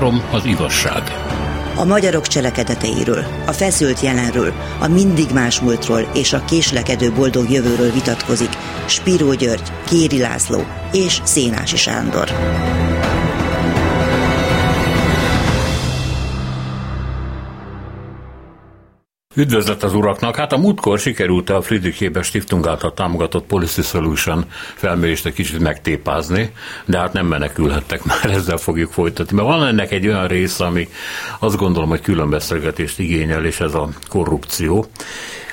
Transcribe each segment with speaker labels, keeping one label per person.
Speaker 1: Három az igazság.
Speaker 2: A magyarok cselekedeteiről, a feszült jelenről, a mindig más múltról és a késlekedő boldog jövőről vitatkozik Spiró György, Kéri László és Szénási Sándor.
Speaker 1: Üdvözlet az uraknak! Hát a múltkor sikerült a Friedrich Ebert Stiftung által támogatott Policy Solution felmérést egy kicsit megtépázni, de hát nem menekülhettek már, ezzel fogjuk folytatni. Mert van ennek egy olyan része, ami azt gondolom, hogy külön beszélgetést igényel, és ez a korrupció.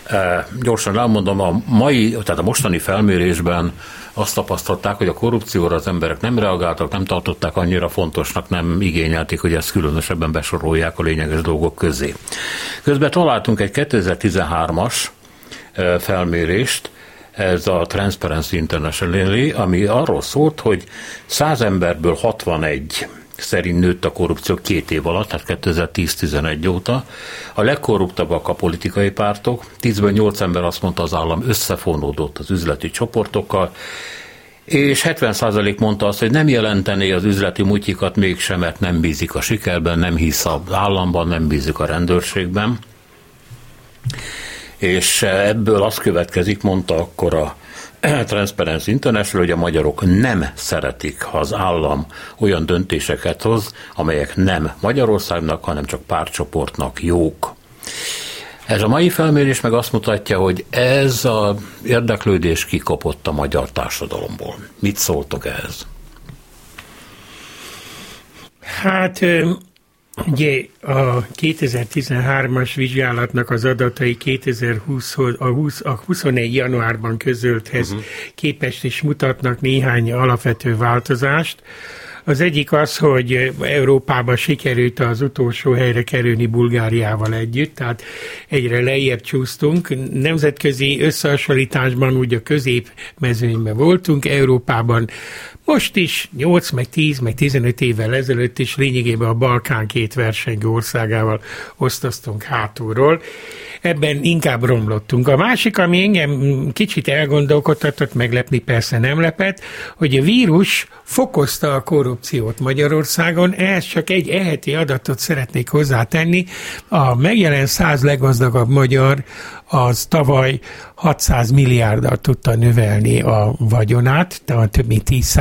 Speaker 1: E, gyorsan elmondom, a mai, tehát a mostani felmérésben azt tapasztalták, hogy a korrupcióra az emberek nem reagáltak, nem tartották annyira fontosnak, nem igényelték, hogy ezt különösebben besorolják a lényeges dolgok közé. Közben találtunk egy 2013-as felmérést, ez a Transparency International, ami arról szólt, hogy 100 emberből 61 szerint nőtt a korrupció két év alatt, tehát 2010-11 óta. A legkorruptabbak a politikai pártok, 10-ből 8 ember azt mondta, az állam összefonódott az üzleti csoportokkal, és 70% mondta azt, hogy nem jelentené az üzleti mutyikat mégsem, mert nem bízik a sikerben, nem hisz az államban, nem bízik a rendőrségben. És ebből az következik, mondta akkor a Transparency International, hogy a magyarok nem szeretik, ha az állam olyan döntéseket hoz, amelyek nem Magyarországnak, hanem csak párcsoportnak jók. Ez a mai felmérés meg azt mutatja, hogy ez az érdeklődés kikopott a magyar társadalomból. Mit szóltok ehhez?
Speaker 3: Hát Ugye a 2013-as vizsgálatnak az adatai 2020 a, 20, a 21 januárban közölthez uh-huh. képest is mutatnak néhány alapvető változást. Az egyik az, hogy Európában sikerült az utolsó helyre kerülni Bulgáriával együtt, tehát egyre lejjebb csúsztunk. Nemzetközi összehasonlításban úgy a középmezőnyben voltunk, Európában most is 8, meg 10, meg 15 évvel ezelőtt is lényegében a Balkán két versengő országával osztoztunk hátulról. Ebben inkább romlottunk. A másik, ami engem kicsit elgondolkodtatott, meglepni persze nem lepett, hogy a vírus fokozta a korrupciót Magyarországon. Ehhez csak egy eheti adatot szeretnék hozzátenni. A megjelent száz leggazdagabb magyar az tavaly 600 milliárddal tudta növelni a vagyonát, tehát több mint 10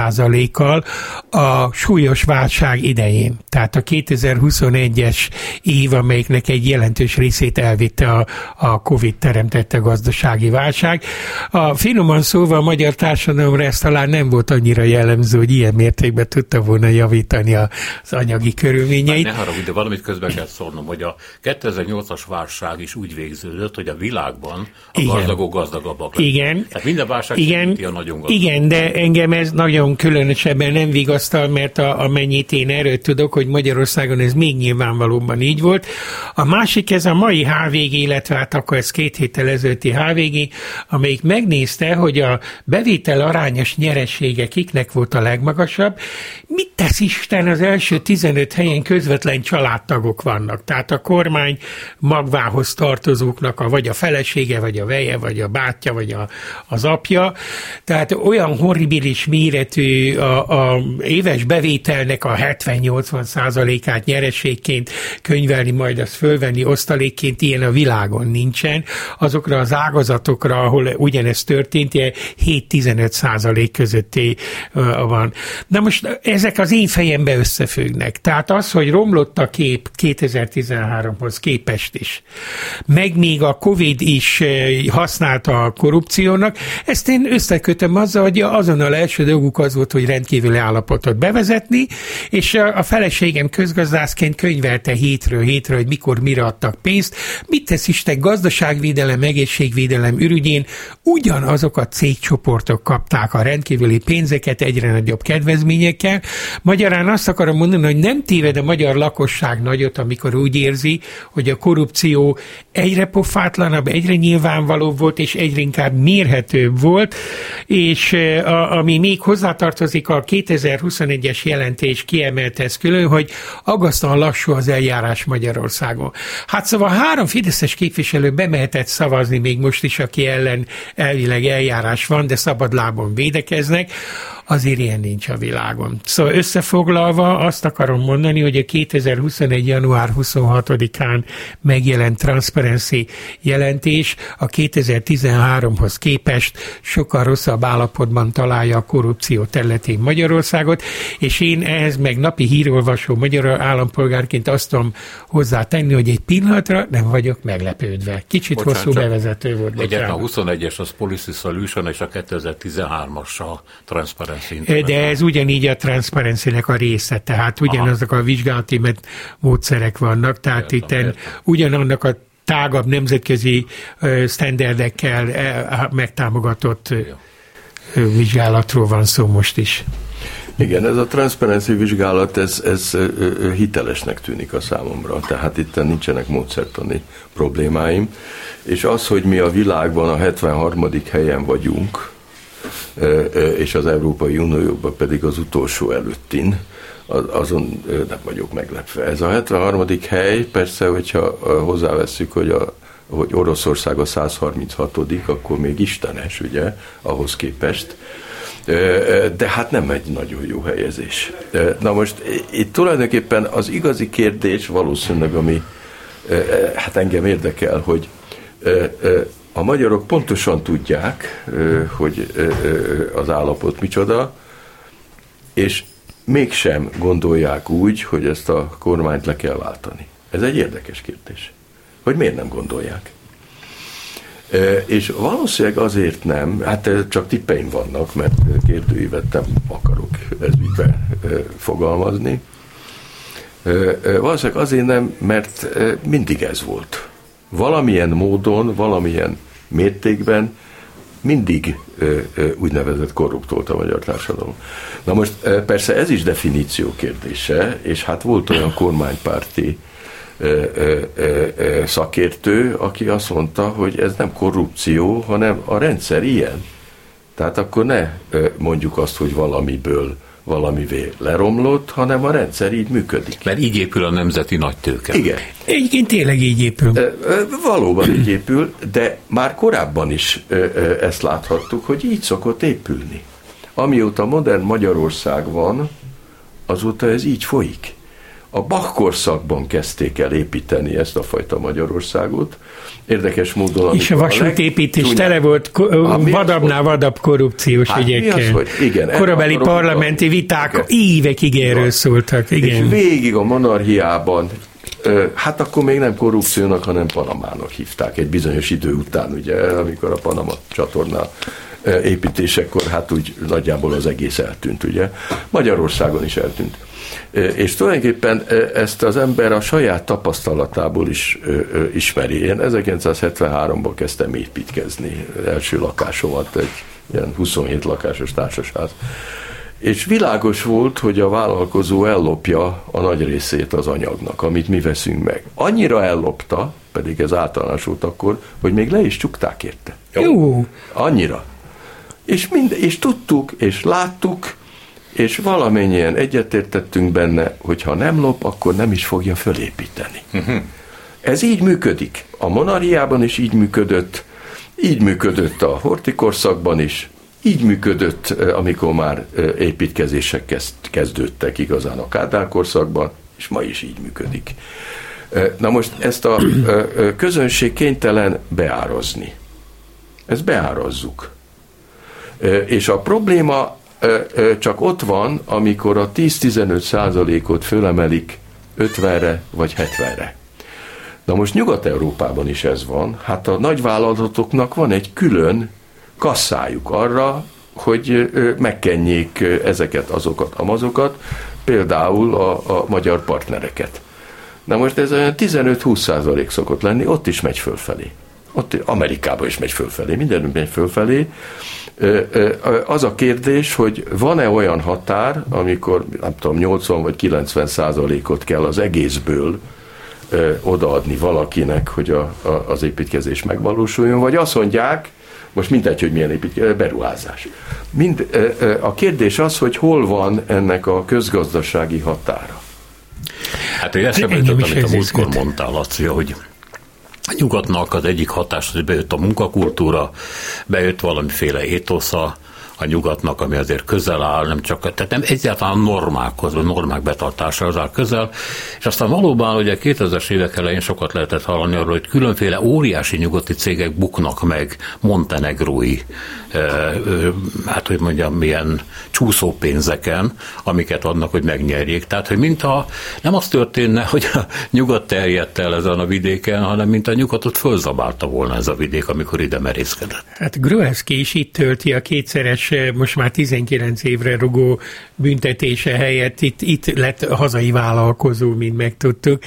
Speaker 3: kal a súlyos válság idején. Tehát a 2021-es év, amelyiknek egy jelentős részét elvitte a, a Covid teremtette gazdasági válság. A finoman szóval a magyar társadalomra ez talán nem volt annyira jellemző, hogy ilyen mértékben tudta volna javítani az anyagi körülményeit.
Speaker 1: ne haragudj, de valamit közben kell szólnom, hogy a 2008-as válság is úgy végződött, hogy a világban a Igen. gazdagok gazdagabbak.
Speaker 3: Igen.
Speaker 1: Tehát minden válság
Speaker 3: Igen.
Speaker 1: a nagyon gazdag.
Speaker 3: Igen, de engem ez nagyon különösebben nem vigasztal, mert a, amennyit én erről tudok, hogy Magyarországon ez még nyilvánvalóban így volt. A másik ez a mai HVG, illetve hát akkor ez két héttel ezelőtti HVG, amelyik megnézte, hogy a bevétel arányos nyeresége kiknek volt a legmagasabb. Mit tesz Isten az első 15 helyen közvetlen családtagok vannak? Tehát a kormány magvához tartozóknak a, vagy a felesége, vagy a veje, vagy a bátyja, vagy a, az apja. Tehát olyan horribilis méretű a, a éves bevételnek a 70-80 százalékát nyereségként könyvelni, majd azt fölvenni osztalékként, ilyen a világon nincsen. Azokra az ágazatokra, ahol ugyanez történt, 7-15 százalék közötti van. Na most ezek az én fejembe összefüggnek. Tehát az, hogy romlott a kép 2013-hoz képest is, meg még a Covid is használta a korrupciónak, ezt én összekötöm azzal, hogy azonnal első dolguk az volt, hogy rendkívüli állapotot bevezetni, és a feleségem közgazdászként könyvelte hétről hétről, hogy mikor mire adtak pénzt, mit tesz Isten gazdaságvédelem, egészségvédelem ürügyén, ugyanazok a cégcsoportok kapták a rendkívüli pénzeket egyre nagyobb kedvezményekkel. Magyarán azt akarom mondani, hogy nem téved a magyar lakosság nagyot, amikor úgy érzi, hogy a korrupció egyre pofátlanabb, egyre nyilvánvalóbb volt, és egyre inkább mérhetőbb volt, és a, ami még hozzátartozik a 2021-es jelentés kiemelte ezt külön, hogy agasztóan lassú az eljárás Magyarországon. Hát szóval három fideszes képviselő bemehetett szavazni még most is, aki ellen elvileg eljárás van, de szabad lábon védekeznek. Azért ilyen nincs a világon. Szóval összefoglalva azt akarom mondani, hogy a 2021. január 26-án megjelent Transparency jelentés a 2013-hoz képest sokkal rosszabb állapotban találja a korrupció területén Magyarországot, és én ehhez meg napi hírolvasó magyar állampolgárként azt tudom hozzátenni, hogy egy pillanatra nem vagyok meglepődve. Kicsit Bocsánat, hosszú bevezető volt.
Speaker 1: Egyetlen a 21-es az Policy Solution, és a 2013-as a Transparency
Speaker 3: De ez ugyanígy a transparency a része, tehát ugyanazok Aha. a vizsgálati módszerek vannak, tehát itt ugyanannak a tágabb nemzetközi sztenderdekkel megtámogatott vizsgálatról van szó most is.
Speaker 4: Igen, ez a transzparency vizsgálat, ez, ez hitelesnek tűnik a számomra, tehát itt nincsenek módszertani problémáim, és az, hogy mi a világban a 73. helyen vagyunk, és az Európai Unióban pedig az utolsó előttin, azon nem vagyok meglepve. Ez a 73. hely, persze, hogyha hozzáveszünk, hogy a hogy Oroszország a 136 akkor még istenes, ugye, ahhoz képest, de hát nem egy nagyon jó helyezés. Na most itt tulajdonképpen az igazi kérdés valószínűleg, ami hát engem érdekel, hogy a magyarok pontosan tudják, hogy az állapot micsoda, és mégsem gondolják úgy, hogy ezt a kormányt le kell váltani. Ez egy érdekes kérdés. Hogy miért nem gondolják? És valószínűleg azért nem, hát csak tippeim vannak, mert kérdőívet nem akarok ezügybe fogalmazni. Valószínűleg azért nem, mert mindig ez volt. Valamilyen módon, valamilyen mértékben mindig úgynevezett korrupt volt a magyar társadalom. Na most persze ez is definíció kérdése, és hát volt olyan kormánypárti szakértő, aki azt mondta, hogy ez nem korrupció, hanem a rendszer ilyen. Tehát akkor ne mondjuk azt, hogy valamiből valamivé leromlott, hanem a rendszer így működik.
Speaker 1: Mert így épül a nemzeti nagytőke.
Speaker 4: Igen.
Speaker 3: Egyébként tényleg így épül.
Speaker 4: Valóban így épül, de már korábban is ezt láthattuk, hogy így szokott épülni. Amióta modern Magyarország van, azóta ez így folyik a Bach korszakban kezdték el építeni ezt a fajta Magyarországot. Érdekes módon...
Speaker 3: És a vasútépítés tele volt vadabbnál vadabb korrupciós hát ügyekkel. Az, hogy igen, Korabeli parlamenti viták igen. évekig erről szóltak. Igen.
Speaker 4: És végig a monarchiában Hát akkor még nem korrupciónak, hanem Panamának hívták egy bizonyos idő után, ugye, amikor a Panama csatorna építésekor, hát úgy nagyjából az egész eltűnt, ugye. Magyarországon is eltűnt. És tulajdonképpen ezt az ember a saját tapasztalatából is ismeri. Én 1973-ban kezdtem építkezni első lakásomat, egy ilyen 27 lakásos társasház. És világos volt, hogy a vállalkozó ellopja a nagy részét az anyagnak, amit mi veszünk meg. Annyira ellopta, pedig ez általános volt akkor, hogy még le is csukták érte.
Speaker 3: Jó.
Speaker 4: Annyira. És, mind, és tudtuk, és láttuk, és valamennyien egyetértettünk benne, hogy ha nem lop, akkor nem is fogja fölépíteni. Uh-huh. Ez így működik. A monarchiában is így működött, így működött a hortikorszakban is, így működött, amikor már építkezések kezdődtek igazán a Kádár korszakban, és ma is így működik. Na most ezt a közönség kénytelen beárazni. Ezt beárazzuk. És a probléma csak ott van, amikor a 10-15 százalékot fölemelik 50-re vagy 70-re. Na most Nyugat-Európában is ez van. Hát a nagyvállalatoknak van egy külön kasszájuk arra, hogy megkenjék ezeket, azokat, amazokat, például a, a magyar partnereket. Na most ez olyan 15-20 százalék szokott lenni, ott is megy fölfelé. Ott Amerikában is megy fölfelé, mindenütt megy fölfelé, az a kérdés, hogy van-e olyan határ, amikor nem tudom, 80 vagy 90 százalékot kell az egészből odaadni valakinek, hogy a, a, az építkezés megvalósuljon, vagy azt mondják, most mindegy, hogy milyen építkezés, beruházás. Mind, a kérdés az, hogy hol van ennek a közgazdasági határa.
Speaker 1: Hát én eszembe jutott, amit a múltkor mondtál, Laci, hogy nyugatnak az egyik hatás, hogy bejött a munkakultúra, bejött valamiféle étosza, a nyugatnak, ami azért közel áll, nem csak, tehát nem egyáltalán normákhoz, vagy normák betartásához áll közel, és aztán valóban ugye 2000-es évek elején sokat lehetett hallani arról, hogy különféle óriási nyugati cégek buknak meg montenegrói, hát hogy mondjam, milyen csúszópénzeken, amiket adnak, hogy megnyerjék. Tehát, hogy mintha nem az történne, hogy a nyugat terjedt el ezen a vidéken, hanem mint a nyugatot fölzabálta volna ez a vidék, amikor ide merészkedett.
Speaker 3: Hát Gruevski is itt tölti a kétszeres, most már 19 évre rugó büntetése helyett itt, itt lett hazai vállalkozó, mint megtudtuk.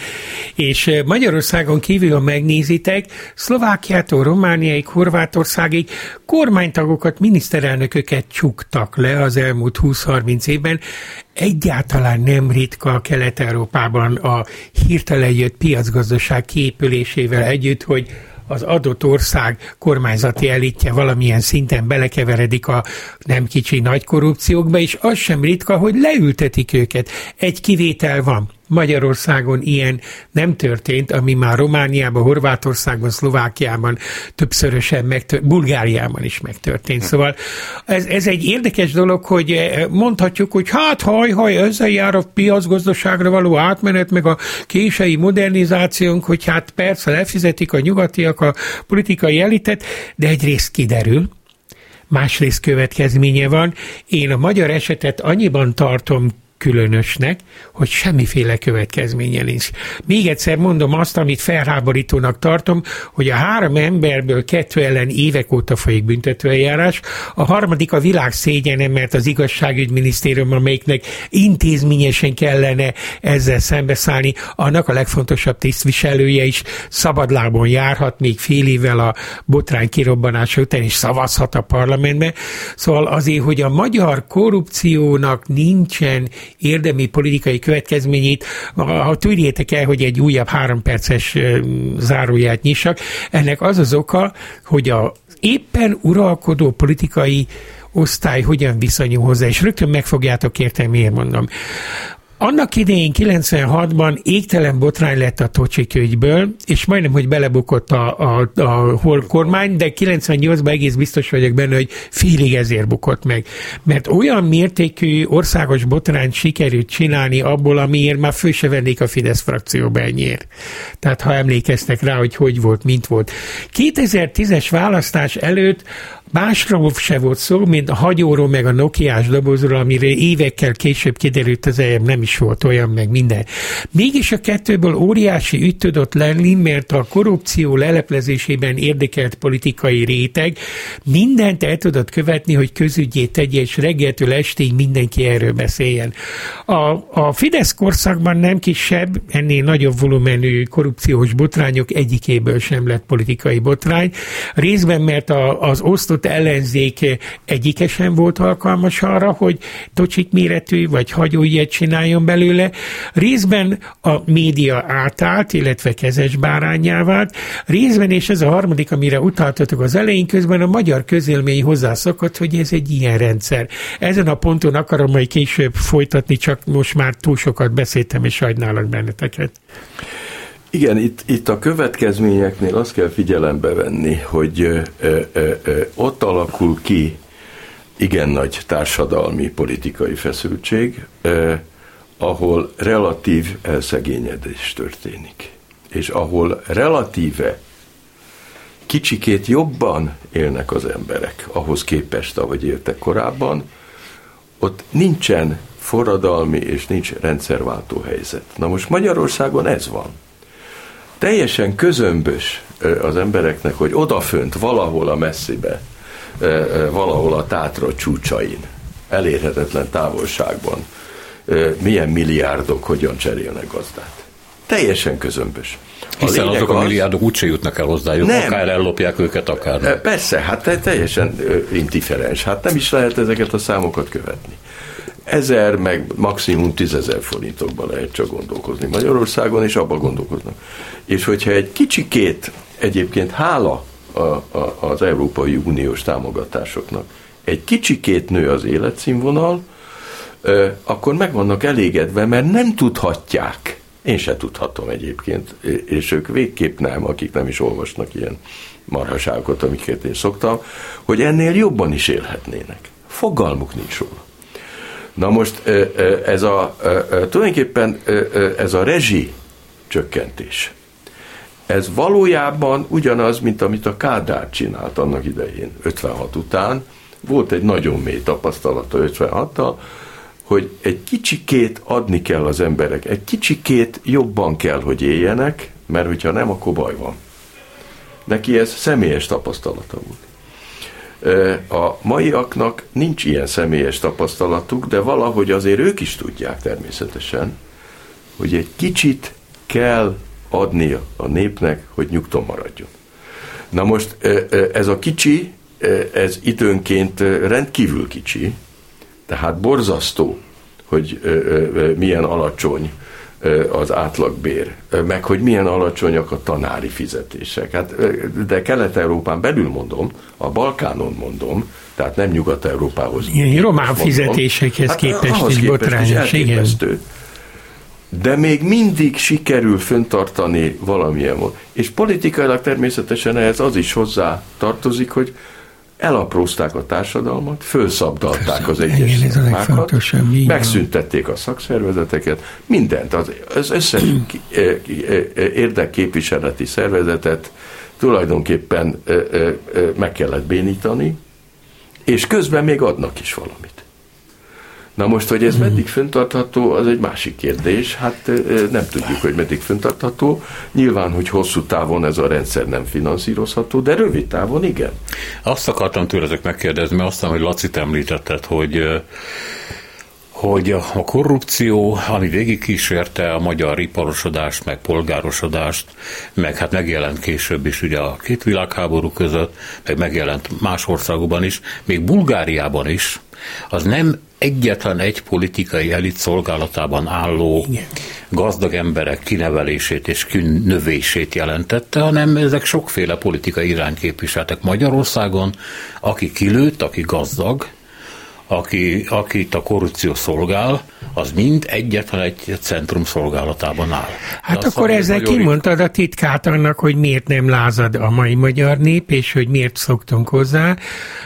Speaker 3: És Magyarországon kívül, ha megnézitek, Szlovákiától Romániáig, Horvátországig kormánytagokat, miniszterelnököket csuktak le az elmúlt 20-30 évben. Egyáltalán nem ritka Kelet-Európában a hirtelen jött piacgazdaság kiépülésével együtt, hogy az adott ország kormányzati elitje valamilyen szinten belekeveredik a nem kicsi nagy korrupciókba, és az sem ritka, hogy leültetik őket. Egy kivétel van. Magyarországon ilyen nem történt, ami már Romániában, Horvátországban, Szlovákiában többszörösen megtörtént, Bulgáriában is megtörtént. Szóval ez, ez egy érdekes dolog, hogy eh, mondhatjuk, hogy hát haj, haj, ezzel jár a piacgazdaságra való átmenet, meg a kései modernizációnk, hogy hát persze lefizetik a nyugatiak a politikai elitet, de egyrészt kiderül, másrészt következménye van. Én a magyar esetet annyiban tartom különösnek, hogy semmiféle következménye nincs. Még egyszer mondom azt, amit felháborítónak tartom, hogy a három emberből kettő ellen évek óta folyik büntetőeljárás, a harmadik a világ szégyene, mert az igazságügyminisztérium, amelyiknek intézményesen kellene ezzel szembeszállni, annak a legfontosabb tisztviselője is szabadlábon járhat még fél évvel a botrány kirobbanása után, és szavazhat a parlamentbe. Szóval azért, hogy a magyar korrupciónak nincsen érdemi politikai következményét, ha tűrjétek el, hogy egy újabb három perces záróját nyissak, ennek az az oka, hogy a éppen uralkodó politikai osztály hogyan viszonyul hozzá, és rögtön meg fogjátok érteni, miért mondom. Annak idején 96-ban égtelen botrány lett a Tocsik ügyből, és majdnem, hogy belebukott a, a, a kormány, de 98-ban egész biztos vagyok benne, hogy félig ezért bukott meg. Mert olyan mértékű országos botrányt sikerült csinálni abból, amiért már fő se vennék a Fidesz frakcióba ennyiért. Tehát ha emlékeztek rá, hogy hogy volt, mint volt. 2010-es választás előtt Másról se volt szó, mint a hagyóról, meg a Nokiás dobozról, amire évekkel később kiderült az ejem nem is volt olyan, meg minden. Mégis a kettőből óriási ügy tudott lenni, mert a korrupció leleplezésében érdekelt politikai réteg mindent el tudott követni, hogy közügyét tegye, és reggeltől estig mindenki erről beszéljen. A, a Fidesz korszakban nem kisebb, ennél nagyobb volumenű korrupciós botrányok egyikéből sem lett politikai botrány. Részben, mert a, az osztott adott ellenzék egyike sem volt alkalmas arra, hogy tocsik méretű vagy hagyó ilyet csináljon belőle. Részben a média átállt, illetve kezes bárányá vált. Részben, és ez a harmadik, amire utaltatok az elején, közben a magyar közélmény hozzászokott, hogy ez egy ilyen rendszer. Ezen a ponton akarom majd később folytatni, csak most már túl sokat beszéltem, és sajnálok benneteket.
Speaker 4: Igen, itt, itt a következményeknél azt kell figyelembe venni, hogy ö, ö, ö, ott alakul ki igen nagy társadalmi politikai feszültség, ö, ahol relatív elszegényedés történik, és ahol relatíve kicsikét jobban élnek az emberek ahhoz képest, ahogy éltek korábban, ott nincsen forradalmi és nincs rendszerváltó helyzet. Na most Magyarországon ez van teljesen közömbös az embereknek, hogy odafönt, valahol a messzibe, valahol a tátra csúcsain, elérhetetlen távolságban, milyen milliárdok hogyan cserélnek gazdát. Teljesen közömbös.
Speaker 1: A Hiszen azok a az, milliárdok úgyse jutnak el hozzájuk, nem, akár ellopják őket, akár.
Speaker 4: Persze, hát teljesen indifferens. Hát nem is lehet ezeket a számokat követni ezer, meg maximum tízezer forintokban lehet csak gondolkozni Magyarországon, és abban gondolkoznak. És hogyha egy kicsikét, egyébként hála a, a, az Európai Uniós támogatásoknak, egy kicsikét nő az életszínvonal, akkor meg vannak elégedve, mert nem tudhatják, én se tudhatom egyébként, és ők végképp nem, akik nem is olvasnak ilyen marhaságokat, amiket én szoktam, hogy ennél jobban is élhetnének Fogalmuk nincs róla. Na most ez a, tulajdonképpen ez a rezsi csökkentés, ez valójában ugyanaz, mint amit a Kádár csinált annak idején, 56 után. Volt egy nagyon mély tapasztalata 56-tal, hogy egy kicsikét adni kell az emberek, egy kicsikét jobban kell, hogy éljenek, mert hogyha nem, akkor baj van. Neki ez személyes tapasztalata volt. A maiaknak nincs ilyen személyes tapasztalatuk, de valahogy azért ők is tudják természetesen, hogy egy kicsit kell adni a népnek, hogy nyugton maradjon. Na most ez a kicsi, ez időnként rendkívül kicsi, tehát borzasztó, hogy milyen alacsony az átlagbér, meg hogy milyen alacsonyak a tanári fizetések. Hát, de Kelet-Európán belül mondom, a Balkánon mondom, tehát nem Nyugat-Európához.
Speaker 3: Ilyen román fizetésekhez hát, képest is botrányos, igen.
Speaker 4: De még mindig sikerül föntartani valamilyen módon. És politikailag természetesen ehhez az is hozzá tartozik, hogy elaprózták a társadalmat, fölszabdalták az egyes szakmákat, megszüntették a szakszervezeteket, mindent, az, az összes érdekképviseleti szervezetet tulajdonképpen meg kellett bénítani, és közben még adnak is valamit. Na most, hogy ez meddig föntartható, az egy másik kérdés. Hát nem tudjuk, hogy meddig föntartható. Nyilván, hogy hosszú távon ez a rendszer nem finanszírozható, de rövid távon igen.
Speaker 1: Azt akartam tőletek megkérdezni, mert aztán, hogy Lacit említetted, hogy hogy a korrupció, ami végig a magyar iparosodást, meg polgárosodást, meg hát megjelent később is ugye a két világháború között, meg megjelent más országokban is, még Bulgáriában is, az nem egyetlen egy politikai elit szolgálatában álló Igen. gazdag emberek kinevelését és kinövését jelentette, hanem ezek sokféle politikai irányt képviseltek Magyarországon, aki kilőtt, aki gazdag, aki, akit a korrupció szolgál, az mind egyetlen egy centrum szolgálatában áll.
Speaker 3: Hát De akkor ezzel kimondtad a titkát annak, hogy miért nem lázad a mai magyar nép, és hogy miért szoktunk hozzá.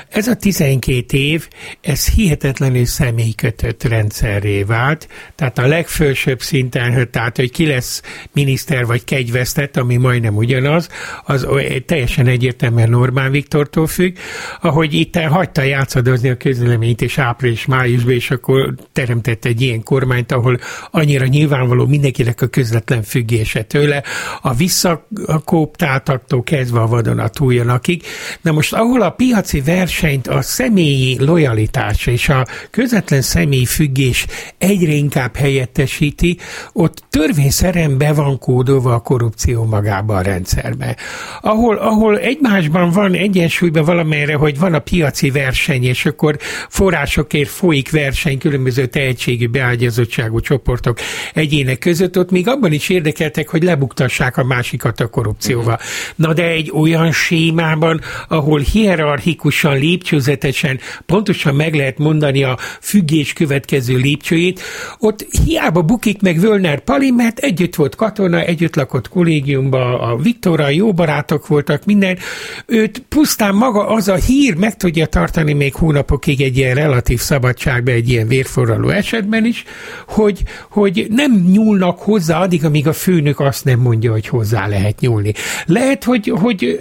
Speaker 3: Ez a 12 év, ez hihetetlenül személykötött rendszerré vált, tehát a legfősebb szinten, tehát hogy ki lesz miniszter vagy kegyvesztett, ami majdnem ugyanaz, az teljesen egyértelműen Orbán Viktortól függ, ahogy itt hagyta játszadozni a közleményt, és április-májusban, és akkor teremtett egy ilyen kormányt, ahol annyira nyilvánvaló mindenkinek a közvetlen függése tőle, a visszakóptáltaktól kezdve a vadonatúljanakig. Na most, ahol a piaci versenyt a személyi lojalitás és a közvetlen személyi függés egyre inkább helyettesíti, ott törvényszerűen be van kódolva a korrupció magába a rendszerbe. Ahol, ahol egymásban van egyensúlyban valamelyre, hogy van a piaci verseny, és akkor forrásokért folyik verseny különböző tehetségű beágyazottságú csoportok egyének között, ott még abban is érdekeltek, hogy lebuktassák a másikat a korrupcióval. Na de egy olyan sémában, ahol hierarchikusan, lépcsőzetesen pontosan meg lehet mondani a függés következő lépcsőjét, ott hiába bukik meg Völner Pali, mert együtt volt katona, együtt lakott kollégiumba, a Viktorral jó barátok voltak, minden. Őt pusztán maga az a hír meg tudja tartani még hónapokig egy ilyen relatív szabadságba, egy ilyen vérforraló esetben is, hogy, hogy nem nyúlnak hozzá addig, amíg a főnök azt nem mondja, hogy hozzá lehet nyúlni. Lehet, hogy, hogy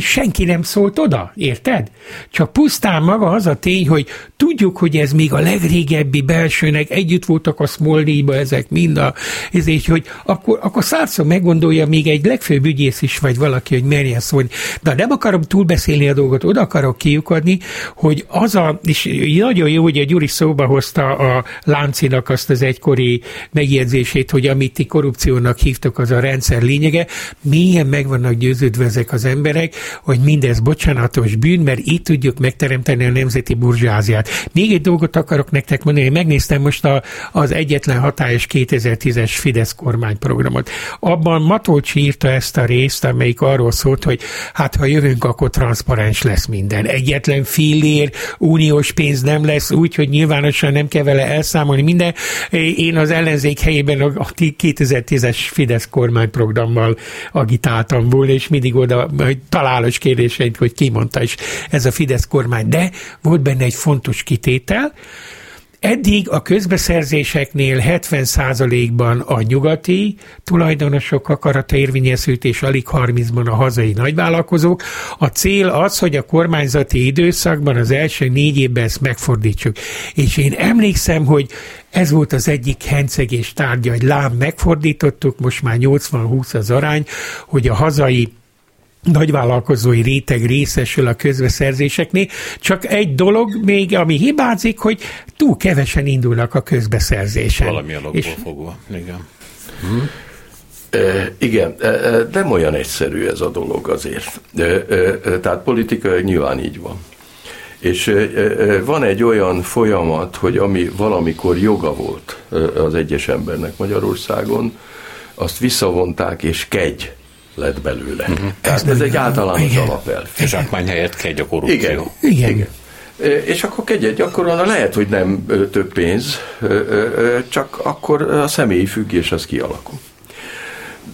Speaker 3: senki nem szólt oda, érted? Csak pusztán maga az a tény, hogy tudjuk, hogy ez még a legrégebbi belsőnek, együtt voltak a Smolnyba ezek mind a, ezért, hogy akkor, akkor százszor meggondolja még egy legfőbb ügyész is, vagy valaki, hogy merjen szólni. De nem akarom túlbeszélni a dolgot, oda akarok kiukadni, hogy az a, és nagyon jó, hogy a Gyuri szóba hozta a Láncinak azt az egykori megjegyzését, hogy amit ti korrupciónak hívtok, az a rendszer lényege. Milyen meg vannak győződve ezek az emberek, hogy mindez bocsánatos bűn, mert így tudjuk megteremteni a nemzeti burzsáziát. Még egy dolgot akarok nektek mondani, hogy megnéztem most a, az egyetlen hatályos 2010-es Fidesz kormányprogramot. Abban Matolcsi írta ezt a részt, amelyik arról szólt, hogy hát ha jövünk, akkor transzparens lesz minden. Egyetlen fillér, uniós pénz nem lesz úgy, hogy nyilvánosan nem kell vele elszámolni minden, de én az ellenzék helyében a 2010-es Fidesz kormányprogrammal agitáltam volna, és mindig oda találós kérdéseit, hogy ki mondta is ez a Fidesz kormány. De volt benne egy fontos kitétel, Eddig a közbeszerzéseknél 70%-ban a nyugati tulajdonosok akarata érvényesült, és alig 30-ban a hazai nagyvállalkozók. A cél az, hogy a kormányzati időszakban az első négy évben ezt megfordítsuk. És én emlékszem, hogy ez volt az egyik hencegés tárgya, hogy lám megfordítottuk, most már 80-20 az arány, hogy a hazai nagyvállalkozói réteg részesül a közbeszerzéseknél. Csak egy dolog még, ami hibázik, hogy túl kevesen indulnak a közbeszerzésen.
Speaker 1: Valamilyen okból és... fogva, igen. Hm?
Speaker 4: E, igen, nem olyan egyszerű ez a dolog azért. E, e, tehát politikai nyilván így van. És van egy olyan folyamat, hogy ami valamikor joga volt az egyes embernek Magyarországon, azt visszavonták, és kegy lett belőle. Uh-huh. Tehát ez, ez egy általános igen. alapelv.
Speaker 1: Zsákmány helyett kegy a korrupció.
Speaker 4: Igen. igen. igen. És akkor kegyet gyakorolna, lehet, hogy nem több pénz, csak akkor a személyi függés az kialakul.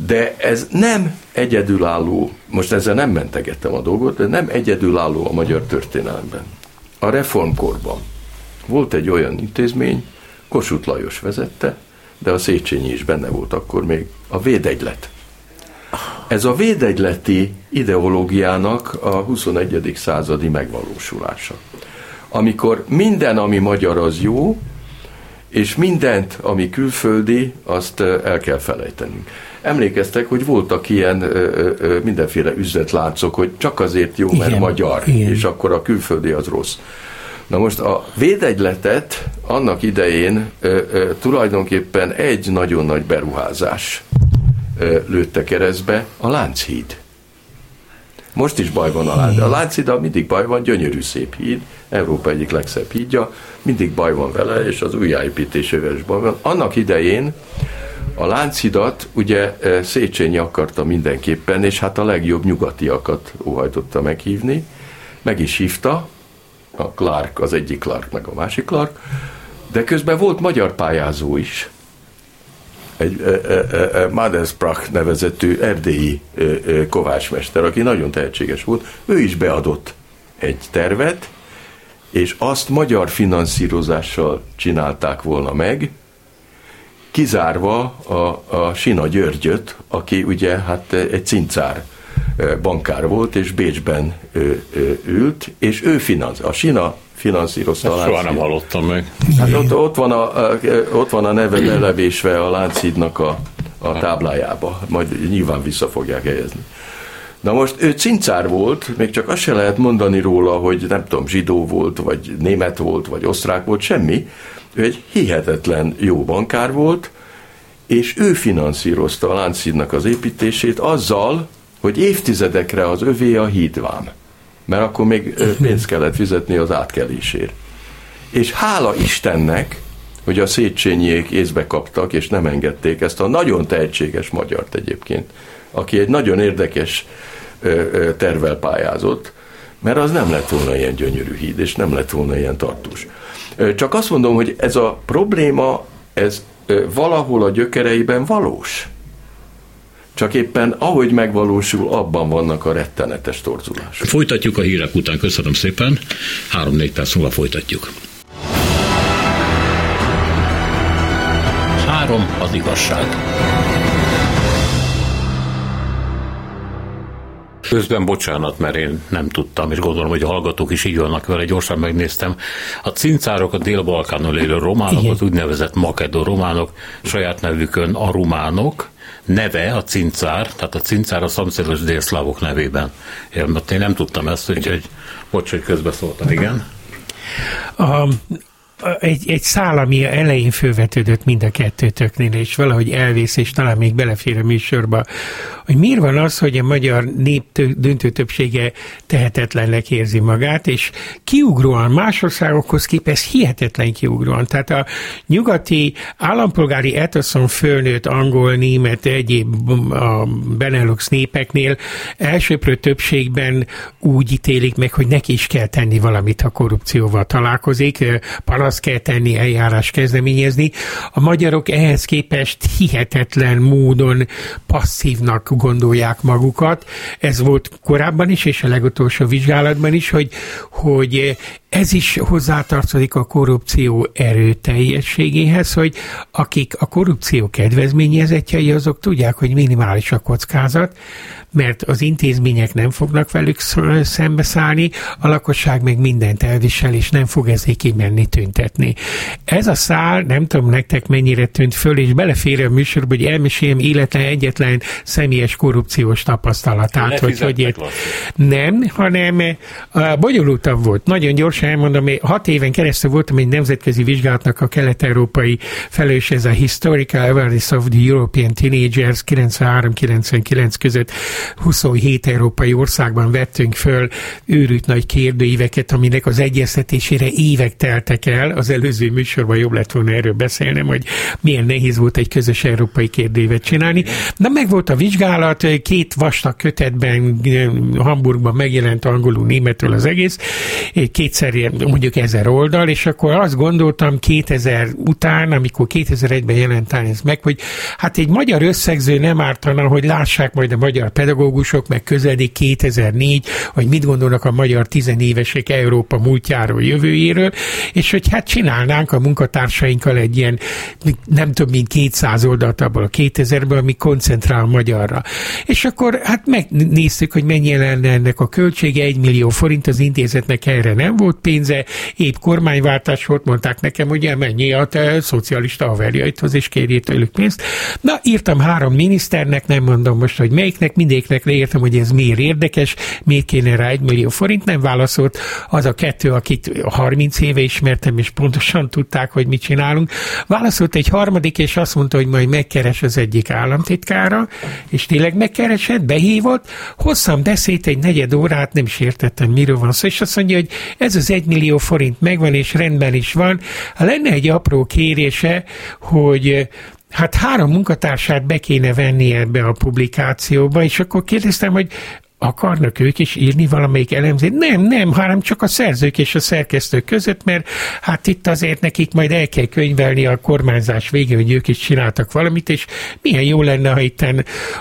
Speaker 4: De ez nem egyedülálló, most ezzel nem mentegettem a dolgot, de nem egyedülálló a magyar történelemben. A reformkorban volt egy olyan intézmény, Kossuth Lajos vezette, de a Széchenyi is benne volt akkor még, a védegylet. Ez a védegyleti ideológiának a 21. századi megvalósulása. Amikor minden, ami magyar, az jó, és mindent, ami külföldi, azt el kell felejtenünk. Emlékeztek, hogy voltak ilyen ö, ö, mindenféle üzletláncok, hogy csak azért jó, mert igen, magyar, igen. és akkor a külföldi az rossz. Na most a védegyletet annak idején ö, ö, tulajdonképpen egy nagyon nagy beruházás lőtte keresztbe a Lánchíd. Most is baj van a Lánchíd. A Lánchíd mindig baj van, gyönyörű szép híd, Európa egyik legszebb hídja, mindig baj van vele, és az újjáépítésével is baj van. Annak idején a Lánchidat ugye Széchenyi akarta mindenképpen, és hát a legjobb nyugatiakat óhajtotta meghívni, meg is hívta, a Clark, az egyik Clark, meg a másik Clark, de közben volt magyar pályázó is, egy Madensprach nevezetű erdélyi kovácsmester, aki nagyon tehetséges volt, ő is beadott egy tervet, és azt magyar finanszírozással csinálták volna meg, kizárva a, a Sina Györgyöt, aki ugye hát egy cincár bankár volt, és Bécsben ült, és ő finansz, a Sina finanszírozta
Speaker 1: a Soha nem hallottam meg.
Speaker 4: Hát ott, ott, van a, ott van a neve belevésve a Lánchídnak a, a táblájába, majd nyilván vissza fogják helyezni. Na most ő cincár volt, még csak azt se lehet mondani róla, hogy nem tudom, zsidó volt, vagy német volt, vagy osztrák volt, semmi. Ő egy hihetetlen jó bankár volt, és ő finanszírozta a Lánchídnak az építését azzal, hogy évtizedekre az övé a hídvám mert akkor még pénzt kellett fizetni az átkelésért. És hála Istennek, hogy a Széchenyiék észbe kaptak, és nem engedték ezt a nagyon tehetséges magyart egyébként, aki egy nagyon érdekes tervel pályázott, mert az nem lett volna ilyen gyönyörű híd, és nem lett volna ilyen tartós. Csak azt mondom, hogy ez a probléma, ez valahol a gyökereiben valós. Csak éppen ahogy megvalósul, abban vannak a rettenetes torzulások.
Speaker 1: Folytatjuk a hírek után, köszönöm szépen. Három-négy perc múlva folytatjuk. Három az igazság. Közben bocsánat, mert én nem tudtam, és gondolom, hogy a hallgatók is így vannak vele, gyorsan megnéztem. A cincárok, a Dél-Balkánon élő románok, Igen. az úgynevezett makedó románok, saját nevükön a rumánok, neve a cincár, tehát a cincár a szomszédos délszlávok nevében. Én, én nem tudtam ezt, úgyhogy bocs, hogy közbeszóltam, igen.
Speaker 3: A, egy, egy szál, ami elején fölvetődött mind a kettőtöknél, és valahogy elvész, és talán még belefér a műsorba, hogy miért van az, hogy a magyar nép döntő többsége tehetetlennek érzi magát, és kiugróan más országokhoz képest hihetetlen kiugróan. Tehát a nyugati állampolgári etoszon fölnőtt angol, német, egyéb a Benelux népeknél elsőprő többségben úgy ítélik meg, hogy neki is kell tenni valamit, ha korrupcióval találkozik, azt kell tenni, eljárás kezdeményezni. A magyarok ehhez képest hihetetlen módon passzívnak gondolják magukat. Ez volt korábban is, és a legutolsó vizsgálatban is, hogy, hogy ez is hozzátartozik a korrupció erőteljességéhez, hogy akik a korrupció kedvezményezetjei, azok tudják, hogy minimális a kockázat, mert az intézmények nem fognak velük szembeszállni, a lakosság meg mindent elvisel, és nem fog ezért kimenni tüntetni. Ez a szál, nem tudom nektek mennyire tűnt föl, és belefér a műsorba, hogy elmeséljem életlen egyetlen személyes korrupciós tapasztalatát, hogy hogy ért. Nem, hanem uh, bonyolultabb volt. Nagyon gyorsan elmondom, hat éven keresztül voltam egy nemzetközi vizsgálatnak a kelet-európai felelős, ez a Historical Awareness of the European Teenagers 93-99 között 27 európai országban vettünk föl őrült nagy kérdőíveket, aminek az egyeztetésére évek teltek el. Az előző műsorban jobb lett volna erről beszélnem, hogy milyen nehéz volt egy közös európai kérdőívet csinálni. Na meg volt a vizsgálat, két vastag kötetben Hamburgban megjelent angolul, németül az egész, kétszer mondjuk ezer oldal, és akkor azt gondoltam 2000 után, amikor 2001-ben jelent ez meg, hogy hát egy magyar összegző nem ártana, hogy lássák majd a magyar pedagógusok, meg közeledik 2004, hogy mit gondolnak a magyar tizenévesek Európa múltjáról, jövőjéről, és hogy hát csinálnánk a munkatársainkkal egy ilyen nem több mint 200 oldalt abból a 2000-ből, ami koncentrál a magyarra. És akkor hát megnéztük, hogy mennyi lenne ennek a költsége, egy millió forint, az intézetnek erre nem volt pénze, épp kormányváltás volt, mondták nekem, hogy mennyi a te szocialista haverjaithoz, és kérjél tőlük pénzt. Na, írtam három miniszternek, nem mondom most, hogy melyiknek, mindegyiknek leírtam, hogy ez miért érdekes, miért kéne rá egy millió forint, nem válaszolt az a kettő, akit 30 éve ismertem, és pontosan tudták, hogy mit csinálunk. Válaszolt egy harmadik, és azt mondta, hogy majd megkeres az egyik államtitkára, és tényleg megkeresett, behívott, hosszan beszélt egy negyed órát, nem is értettem, miről van szó, és azt mondja, hogy ez az egy millió forint megvan, és rendben is van. Ha lenne egy apró kérése, hogy hát három munkatársát be kéne venni ebbe a publikációba, és akkor kérdeztem, hogy akarnak ők is írni valamelyik elemzést? Nem, nem, hanem csak a szerzők és a szerkesztők között, mert hát itt azért nekik majd el kell könyvelni a kormányzás végén, hogy ők is csináltak valamit, és milyen jó lenne, ha itt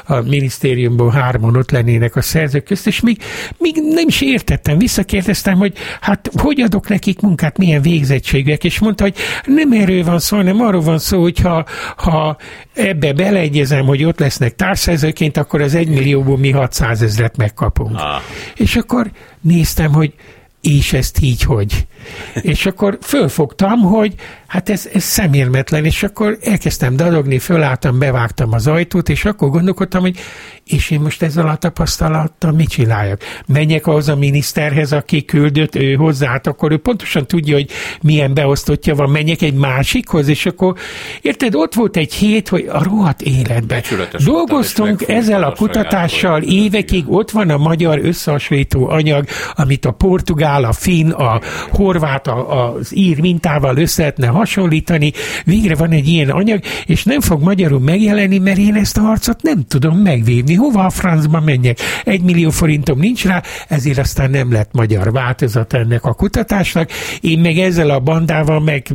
Speaker 3: a minisztériumból hárman ott lennének a szerzők közt, és még, még nem is értettem, visszakérdeztem, hogy hát hogy adok nekik munkát, milyen végzettségek, és mondta, hogy nem erről van szó, hanem arról van szó, hogy ha, ha ebbe beleegyezem, hogy ott lesznek társszerzőként, akkor az egymillióból mi 600 ezret megkapunk. Ah. És akkor néztem, hogy és ezt így hogy. és akkor fölfogtam, hogy hát ez, ez szemérmetlen, és akkor elkezdtem dadogni, fölálltam, bevágtam az ajtót, és akkor gondolkodtam, hogy és én most ezzel a tapasztalattal mit csináljak? Menjek ahhoz a miniszterhez, aki küldött ő hozzá, hát akkor ő pontosan tudja, hogy milyen beosztottja van, menjek egy másikhoz, és akkor érted, ott volt egy hét, hogy a rohadt életben. Dolgoztunk ezzel a kutatással évekig, ott van a magyar összehasonlító anyag, amit a portugál, a finn, a horvát, a, az ír mintával össze lehetne hasonlítani, végre van egy ilyen anyag, és nem fog magyarul megjelenni, mert én ezt a harcot nem tudom megvívni. Hova a francba menjek? Egy millió forintom nincs rá, ezért aztán nem lett magyar változat ennek a kutatásnak. Én meg ezzel a bandával meg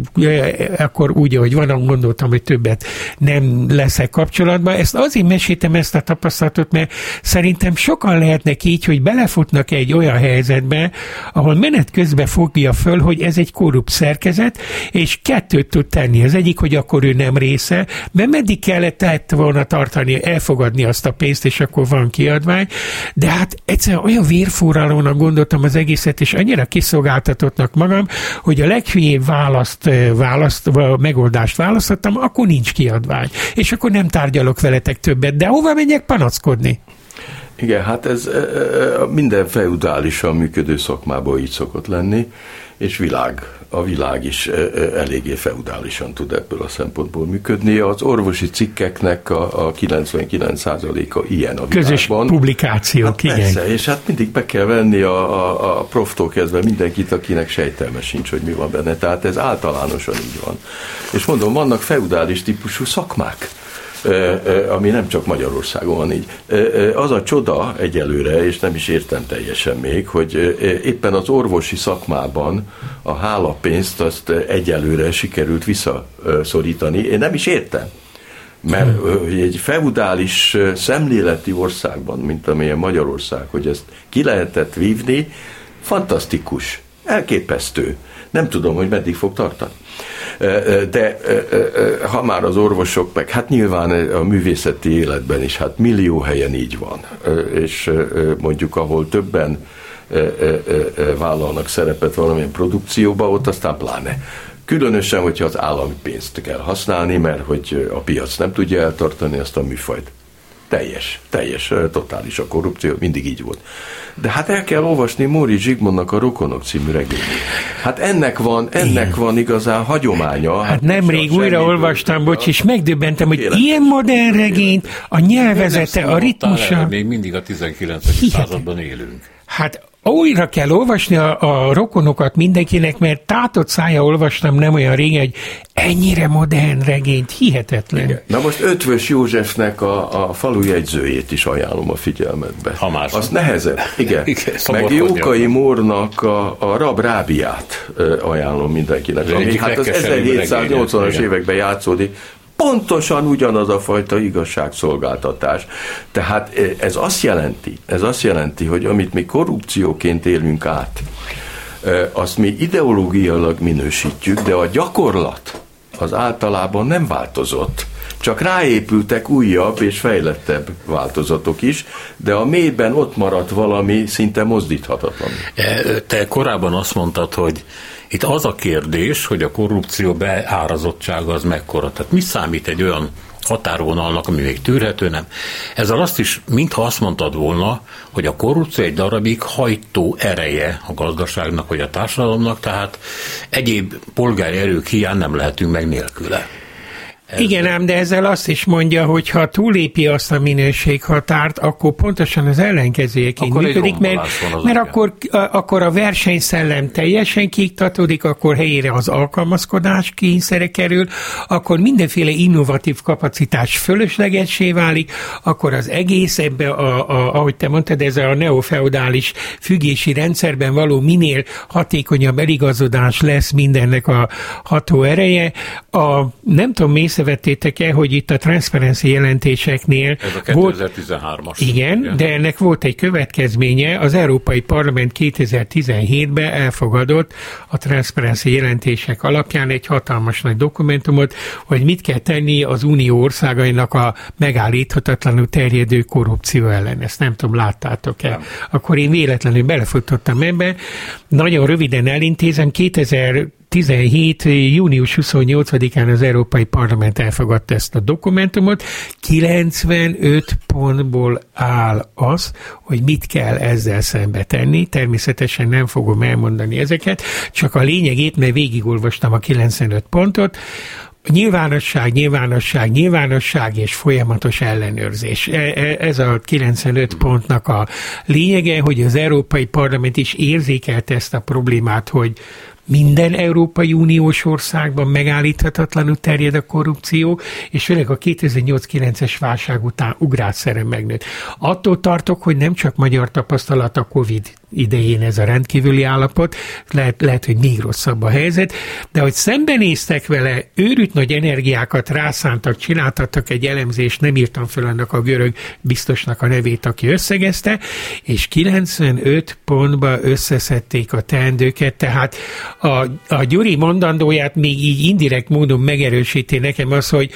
Speaker 3: akkor úgy, hogy van, gondoltam, hogy többet nem leszek kapcsolatban. Ezt azért meséltem ezt a tapasztalatot, mert szerintem sokan lehetnek így, hogy belefutnak egy olyan helyzetbe, ahol menet közben fogja föl, hogy ez egy korrupt szerkezet, és kettőt tud tenni. Az egyik, hogy akkor ő nem része, mert meddig kellett volna tartani, elfogadni azt a pénzt, és akkor van kiadvány, de hát egyszerűen olyan vérforralónak gondoltam az egészet, és annyira kiszolgáltatottnak magam, hogy a leghülyébb választ, választ, megoldást választottam, akkor nincs kiadvány. És akkor nem tárgyalok veletek többet, de hova menjek panaszkodni?
Speaker 4: Igen, hát ez minden feudálisan működő szakmában így szokott lenni, és világ, a világ is eléggé feudálisan tud ebből a szempontból működni. Az orvosi cikkeknek a, a 99%-a ilyen a
Speaker 3: Közös világban. publikációk, hát
Speaker 4: igen. Persze, és hát mindig be kell venni a, a, a proftól kezdve mindenkit, akinek sejtelme sincs, hogy mi van benne. Tehát ez általánosan így van. És mondom, vannak feudális típusú szakmák, ami nem csak Magyarországon van így. Az a csoda egyelőre, és nem is értem teljesen még, hogy éppen az orvosi szakmában a hálapénzt azt egyelőre sikerült visszaszorítani. Én nem is értem. Mert egy feudális szemléleti országban, mint amilyen Magyarország, hogy ezt ki lehetett vívni, fantasztikus, elképesztő. Nem tudom, hogy meddig fog tartani. De ha már az orvosok, meg hát nyilván a művészeti életben is, hát millió helyen így van. És mondjuk, ahol többen vállalnak szerepet valamilyen produkcióba, ott aztán pláne. Különösen, hogyha az állami pénzt kell használni, mert hogy a piac nem tudja eltartani azt a műfajt. Teljes, teljes, totális a korrupció, mindig így volt. De hát el kell olvasni Móri Zsigmondnak a Rokonok című regényét. Hát ennek van, ennek Igen. van igazán hagyománya.
Speaker 3: Hát, hát nemrég újra olvastam, bocs, és megdöbbentem, hogy Élet. ilyen modern regényt, a nyelvezete, a ritmusa.
Speaker 1: Még mindig a 19. században élünk.
Speaker 3: Hát újra kell olvasni a, a rokonokat mindenkinek, mert tátott szája olvastam nem olyan régen, hogy ennyire modern regényt, hihetetlen. Igen.
Speaker 4: Na most Ötvös Józsefnek a, a falu jegyzőjét is ajánlom a figyelmetbe.
Speaker 1: Ha más.
Speaker 4: Az nehezebb. Igen. Igen Meg Jókai Mórnak a, a Rab Rábiát ajánlom mindenkinek. Ami, hát az 1780-as években játszódik, pontosan ugyanaz a fajta igazságszolgáltatás. Tehát e, ez azt jelenti, ez azt jelenti, hogy amit mi korrupcióként élünk át, e, azt mi ideológiailag minősítjük, de a gyakorlat az általában nem változott, csak ráépültek újabb és fejlettebb változatok is, de a mélyben ott maradt valami szinte mozdíthatatlan.
Speaker 1: E, te korábban azt mondtad, hogy itt az a kérdés, hogy a korrupció beárazottsága az mekkora. Tehát mi számít egy olyan határvonalnak, ami még tűrhető, nem. Ezzel azt is, mintha azt mondtad volna, hogy a korrupció egy darabig hajtó ereje a gazdaságnak vagy a társadalomnak, tehát egyéb polgári erők hiány nem lehetünk meg nélküle.
Speaker 3: Ez Igen ám, de ezzel azt is mondja, hogy ha túlépi azt a minőséghatárt, akkor pontosan az ellenkezőjeként működik, mert, mert akkor, akkor a versenyszellem teljesen kiiktatódik, akkor helyére az alkalmazkodás kényszere kerül, akkor mindenféle innovatív kapacitás fölöslegessé válik, akkor az egész ebbe, a, a, ahogy te mondtad, ez a neofeudális függési rendszerben való minél hatékonyabb eligazodás lesz mindennek a ható ereje. A, nem tudom, mész észrevettétek-e, hogy itt a transzparency jelentéseknél
Speaker 1: Ez a 2013-as.
Speaker 3: Igen, igen, de ennek volt egy következménye. Az Európai Parlament 2017-ben elfogadott a transzparency jelentések alapján egy hatalmas nagy dokumentumot, hogy mit kell tenni az unió országainak a megállíthatatlanul terjedő korrupció ellen. Ezt nem tudom, láttátok-e? Nem. Akkor én véletlenül belefutottam ebbe. Nagyon röviden elintézem. 2000 17. június 28-án az Európai Parlament elfogadta ezt a dokumentumot. 95 pontból áll az, hogy mit kell ezzel szembe tenni. Természetesen nem fogom elmondani ezeket, csak a lényegét, mert végigolvastam a 95 pontot nyilvánosság, nyilvánosság, nyilvánosság és folyamatos ellenőrzés. E, e, ez a 95 pontnak a lényege, hogy az Európai Parlament is érzékelte ezt a problémát, hogy minden Európai Uniós országban megállíthatatlanul terjed a korrupció, és főleg a 2008-9-es válság után ugrásszerűen megnőtt. Attól tartok, hogy nem csak magyar tapasztalat a COVID idején ez a rendkívüli állapot, lehet, lehet, hogy még rosszabb a helyzet, de hogy szembenéztek vele, őrült nagy energiákat rászántak, csináltattak egy elemzést, nem írtam fel annak a görög biztosnak a nevét, aki összegezte, és 95 pontba összeszedték a teendőket, tehát a, a Gyuri mondandóját még így indirekt módon megerősíti nekem az, hogy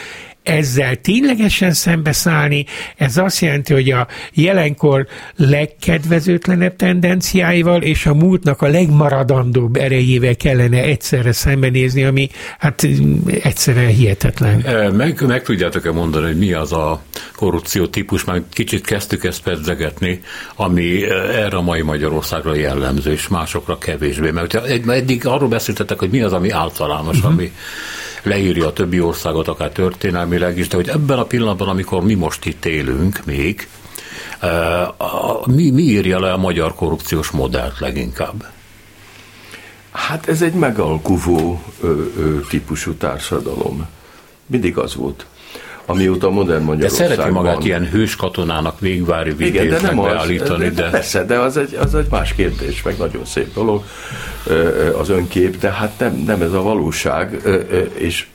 Speaker 3: ezzel ténylegesen szembeszállni, ez azt jelenti, hogy a jelenkor legkedvezőtlenebb tendenciáival és a múltnak a legmaradandóbb erejével kellene egyszerre szembenézni, ami hát egyszerre hihetetlen.
Speaker 1: Meg, meg tudjátok-e mondani, hogy mi az a korrupció típus, már kicsit kezdtük ezt pedzegetni, ami erre a mai Magyarországra jellemző, és másokra kevésbé. Mert eddig arról beszéltetek, hogy mi az, ami általános, uh-huh. ami leírja a többi országot, akár történelmileg is, de hogy ebben a pillanatban, amikor mi most itt élünk még, eh, mi, mi írja le a magyar korrupciós modellt leginkább?
Speaker 4: Hát ez egy megalkuvó ö, ö, típusú társadalom. Mindig az volt. Amióta modern Magyarország
Speaker 1: De szereti magát ilyen hős katonának végvári Igen, de nem beállítani.
Speaker 4: Az, de. Persze, de az egy, az egy más kérdés, meg nagyon szép dolog az önkép, de hát nem, nem ez a valóság, és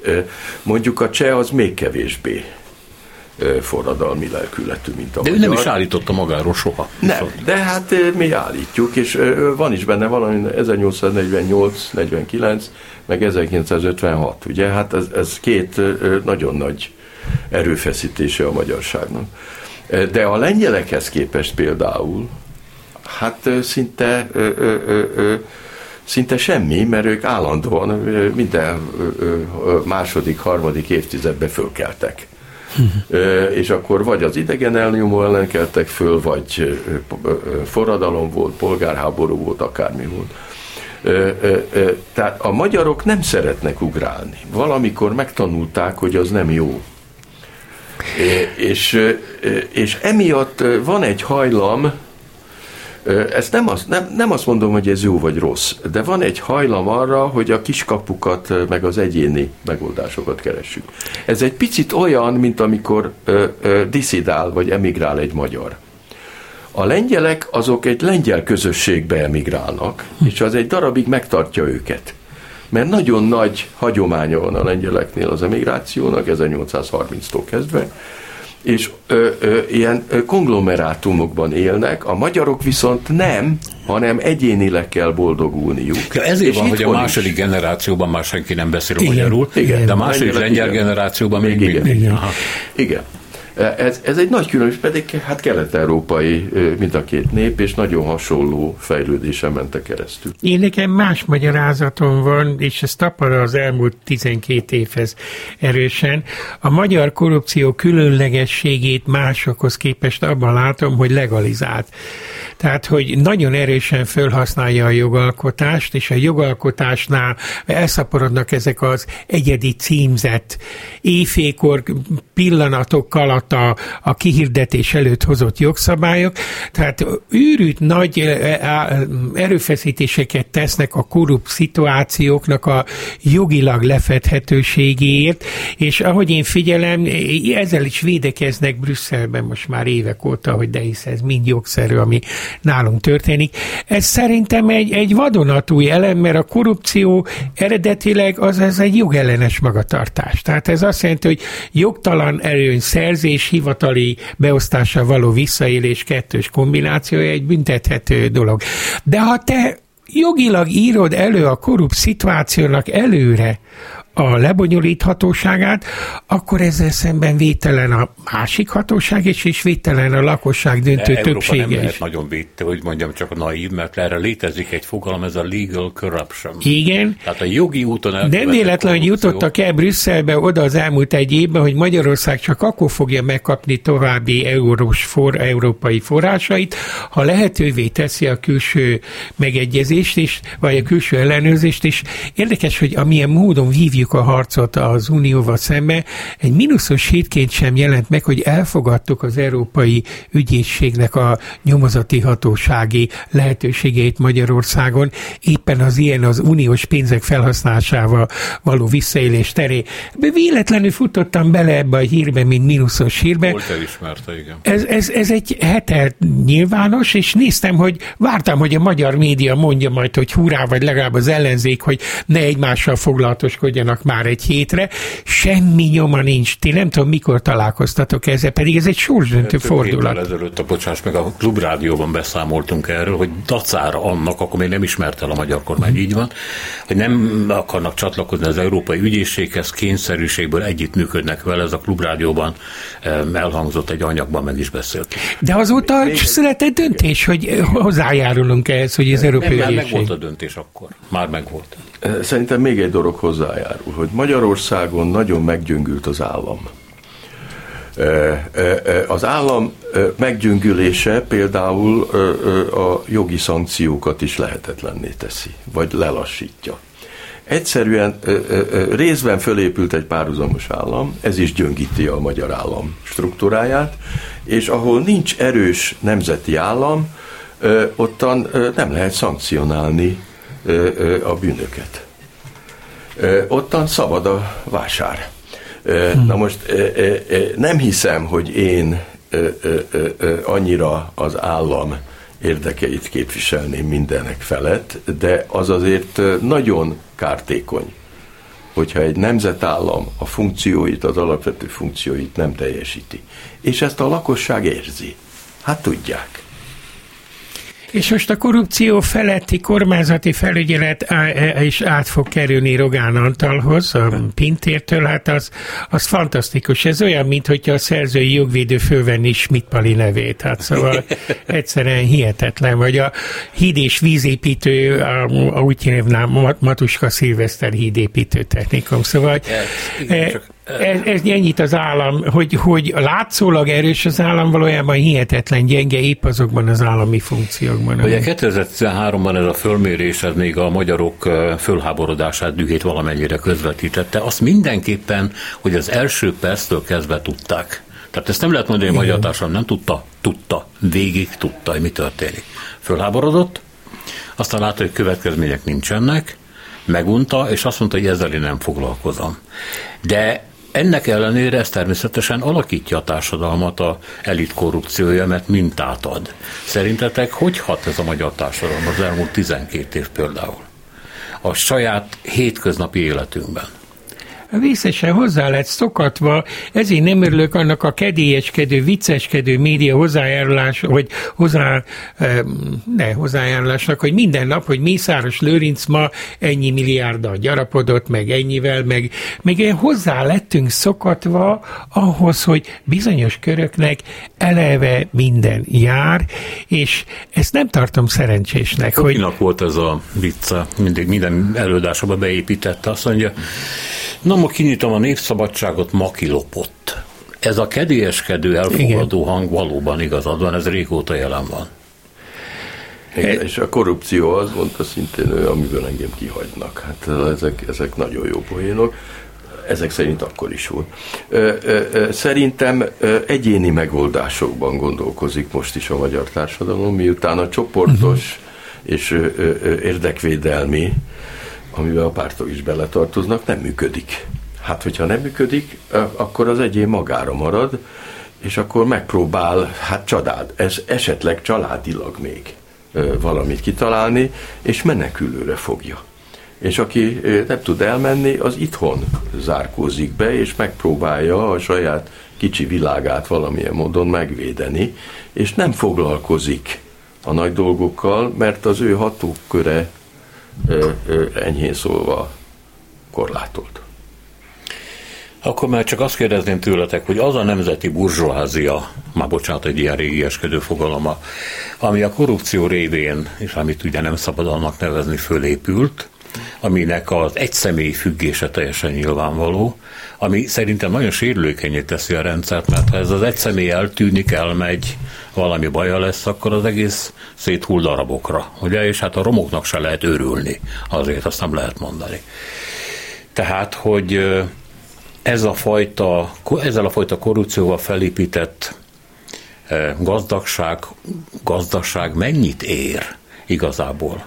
Speaker 4: mondjuk a cseh az még kevésbé forradalmi lelkületű, mint a
Speaker 1: De magyar. ő nem is állította magáról soha.
Speaker 4: Nem, de hát mi állítjuk, és van is benne valami 1848-49, meg 1956, ugye, hát ez, ez két nagyon nagy erőfeszítése a magyarságnak. De a lengyelekhez képest például, hát szinte szinte semmi, mert ők állandóan minden második, harmadik évtizedben fölkeltek. és akkor vagy az idegen elnyomó ellen keltek föl, vagy forradalom volt, polgárháború volt, akármi volt. Tehát a magyarok nem szeretnek ugrálni. Valamikor megtanulták, hogy az nem jó. És, és emiatt van egy hajlam, ezt nem azt, nem, nem azt mondom, hogy ez jó vagy rossz, de van egy hajlam arra, hogy a kiskapukat, meg az egyéni megoldásokat keressük. Ez egy picit olyan, mint amikor ö, ö, diszidál vagy emigrál egy magyar. A lengyelek azok egy lengyel közösségbe emigrálnak, és az egy darabig megtartja őket. Mert nagyon nagy hagyománya van a lengyeleknél az emigrációnak, 1830-tól kezdve, és ö, ö, ilyen konglomerátumokban élnek, a magyarok viszont nem, hanem egyénileg kell boldogulniuk.
Speaker 1: Ja, ezért és van, hogy a második is. generációban már senki nem beszél igen, magyarul, igen, de a második lengyel generációban még, még igen.
Speaker 4: Igen. igen. Ez, ez egy nagy különbség, pedig hát kelet-európai mind a két nép, és nagyon hasonló fejlődésen mentek keresztül.
Speaker 3: Én nekem más magyarázatom van, és ez tapad az elmúlt 12 évhez erősen. A magyar korrupció különlegességét másokhoz képest abban látom, hogy legalizált. Tehát, hogy nagyon erősen felhasználja a jogalkotást, és a jogalkotásnál elszaporodnak ezek az egyedi címzett éjfékor pillanatok alatt a, a kihirdetés előtt hozott jogszabályok. Tehát őrült nagy erőfeszítéseket tesznek a korrupt szituációknak a jogilag lefedhetőségéért, és ahogy én figyelem, ezzel is védekeznek Brüsszelben most már évek óta, hogy de hisz ez mind jogszerű, ami nálunk történik. Ez szerintem egy, egy vadonatúj elem, mert a korrupció eredetileg az, az egy jogellenes magatartás. Tehát ez azt jelenti, hogy jogtalan erőn szerzés, hivatali beosztással való visszaélés kettős kombinációja egy büntethető dolog. De ha te jogilag írod elő a korrupt szituációnak előre a lebonyolíthatóságát, akkor ezzel szemben vételen a másik hatóság és is vételen a lakosság döntő De többsége nem
Speaker 1: lehet nagyon védte, hogy mondjam csak a naív, mert erre létezik egy fogalom, ez a legal corruption.
Speaker 3: Igen.
Speaker 1: Tehát a jogi úton
Speaker 3: Nem véletlen, hogy jutottak el Brüsszelbe oda az elmúlt egy évben, hogy Magyarország csak akkor fogja megkapni további eurós for, európai forrásait, ha lehetővé teszi a külső megegyezést, is, vagy a külső ellenőrzést, és érdekes, hogy amilyen módon vívjuk vívjuk a harcot az Unióval szembe, egy mínuszos hétként sem jelent meg, hogy elfogadtuk az Európai Ügyészségnek a nyomozati hatósági lehetőségeit Magyarországon, éppen az ilyen az uniós pénzek felhasználásával való visszaélés teré. Véletlenül futottam bele ebbe a hírbe, mint mínuszos hírbe.
Speaker 1: Volt elismerte, igen.
Speaker 3: Ez, ez, ez egy hete nyilvános, és néztem, hogy vártam, hogy a magyar média mondja majd, hogy hurrá, vagy legalább az ellenzék, hogy ne egymással foglalatoskodjanak vannak már egy hétre, semmi nyoma nincs. Ti nem tudom, mikor találkoztatok ezzel, pedig ez egy sorsdöntő fordulat.
Speaker 1: ezelőtt a bocsáss meg a klubrádióban beszámoltunk erről, hogy dacára annak, akkor még nem ismert el a magyar kormány, így van, hogy nem akarnak csatlakozni az Európai Ügyészséghez, kényszerűségből együttműködnek vele, ez a klubrádióban elhangzott egy anyagban, meg is beszélt.
Speaker 3: De azóta még született döntés, hogy hozzájárulunk ehhez, hogy az Európai
Speaker 1: nem, Ügyészség. Meg volt a döntés akkor. Már megvolt.
Speaker 4: Szerintem még egy dolog hozzájárul, hogy Magyarországon nagyon meggyöngült az állam. Az állam meggyöngülése például a jogi szankciókat is lehetetlenné teszi, vagy lelassítja. Egyszerűen részben fölépült egy párhuzamos állam, ez is gyöngíti a magyar állam struktúráját, és ahol nincs erős nemzeti állam, ottan nem lehet szankcionálni a bűnöket. Ottan szabad a vásár. Na most nem hiszem, hogy én annyira az állam érdekeit képviselném mindenek felett, de az azért nagyon kártékony, hogyha egy nemzetállam a funkcióit, az alapvető funkcióit nem teljesíti. És ezt a lakosság érzi. Hát tudják.
Speaker 3: És most a korrupció feletti kormányzati felügyelet is át fog kerülni Rogán Antalhoz, a Pintértől, hát az, az fantasztikus. Ez olyan, mint hogyha a szerzői jogvédő fölvenni Schmidt Pali nevét. Hát szóval egyszerűen hihetetlen. Vagy a híd és vízépítő, a, úgy hívnám, Matuska Szilveszter hídépítő technikum. Szóval igen, csak ez, ez ennyit az állam, hogy, hogy látszólag erős az állam, valójában hihetetlen gyenge épp azokban az állami funkciókban.
Speaker 1: Ugye 2013-ban ez a fölmérés, ez még a magyarok fölháborodását, dühét valamennyire közvetítette. Azt mindenképpen, hogy az első perctől kezdve tudták. Tehát ezt nem lehet mondani, hogy a magyar társadalom nem tudta, tudta, végig tudta, hogy mi történik. Fölháborodott, aztán látta, hogy következmények nincsenek, megunta, és azt mondta, hogy ezzel én nem foglalkozom. De ennek ellenére ez természetesen alakítja a társadalmat a elit korrupciója, mert mintát ad. Szerintetek hogy hat ez a magyar társadalom az elmúlt 12 év például? A saját hétköznapi életünkben
Speaker 3: vészesen hozzá lett szokatva, ezért nem örülök annak a kedélyeskedő, vicceskedő média hozzájárulás, vagy hozzá, ne hozzájárulásnak, hogy minden nap, hogy Mészáros Lőrinc ma ennyi milliárddal gyarapodott, meg ennyivel, meg, meg hozzá lettünk szokatva ahhoz, hogy bizonyos köröknek eleve minden jár, és ezt nem tartom szerencsésnek.
Speaker 1: Hogy... volt ez a vicca, mindig minden előadásba beépítette, azt mondja, Na, ma kinyitom a népszabadságot, ma kilopott. Ez a kedélyeskedő, elfogadó Igen. hang valóban igazad van, ez régóta jelen van.
Speaker 4: Igen, és a korrupció az, mondta szintén ő, amiből engem kihagynak. Hát ezek, ezek nagyon jó poénok. Ezek szerint akkor is volt. Szerintem egyéni megoldásokban gondolkozik most is a magyar társadalom, miután a csoportos uh-huh. és érdekvédelmi amivel a pártok is beletartoznak, nem működik. Hát, hogyha nem működik, akkor az egyén magára marad, és akkor megpróbál, hát család, ez esetleg családilag még valamit kitalálni, és menekülőre fogja. És aki nem tud elmenni, az itthon zárkózik be, és megpróbálja a saját kicsi világát valamilyen módon megvédeni, és nem foglalkozik a nagy dolgokkal, mert az ő hatóköre enyhén szólva korlátolt.
Speaker 1: Akkor már csak azt kérdezném tőletek, hogy az a nemzeti burzsóházia, már bocsánat, egy ilyen régi eskedő fogaloma, ami a korrupció révén, és amit ugye nem szabad annak nevezni, fölépült, aminek az egyszemély függése teljesen nyilvánvaló, ami szerintem nagyon sérülékenyé teszi a rendszert, mert ha ez az egyszemély eltűnik, elmegy, valami baja lesz, akkor az egész széthull darabokra, ugye, és hát a romoknak se lehet örülni, azért azt nem lehet mondani. Tehát, hogy ez a fajta, ezzel a fajta korrupcióval felépített gazdagság, gazdaság mennyit ér igazából?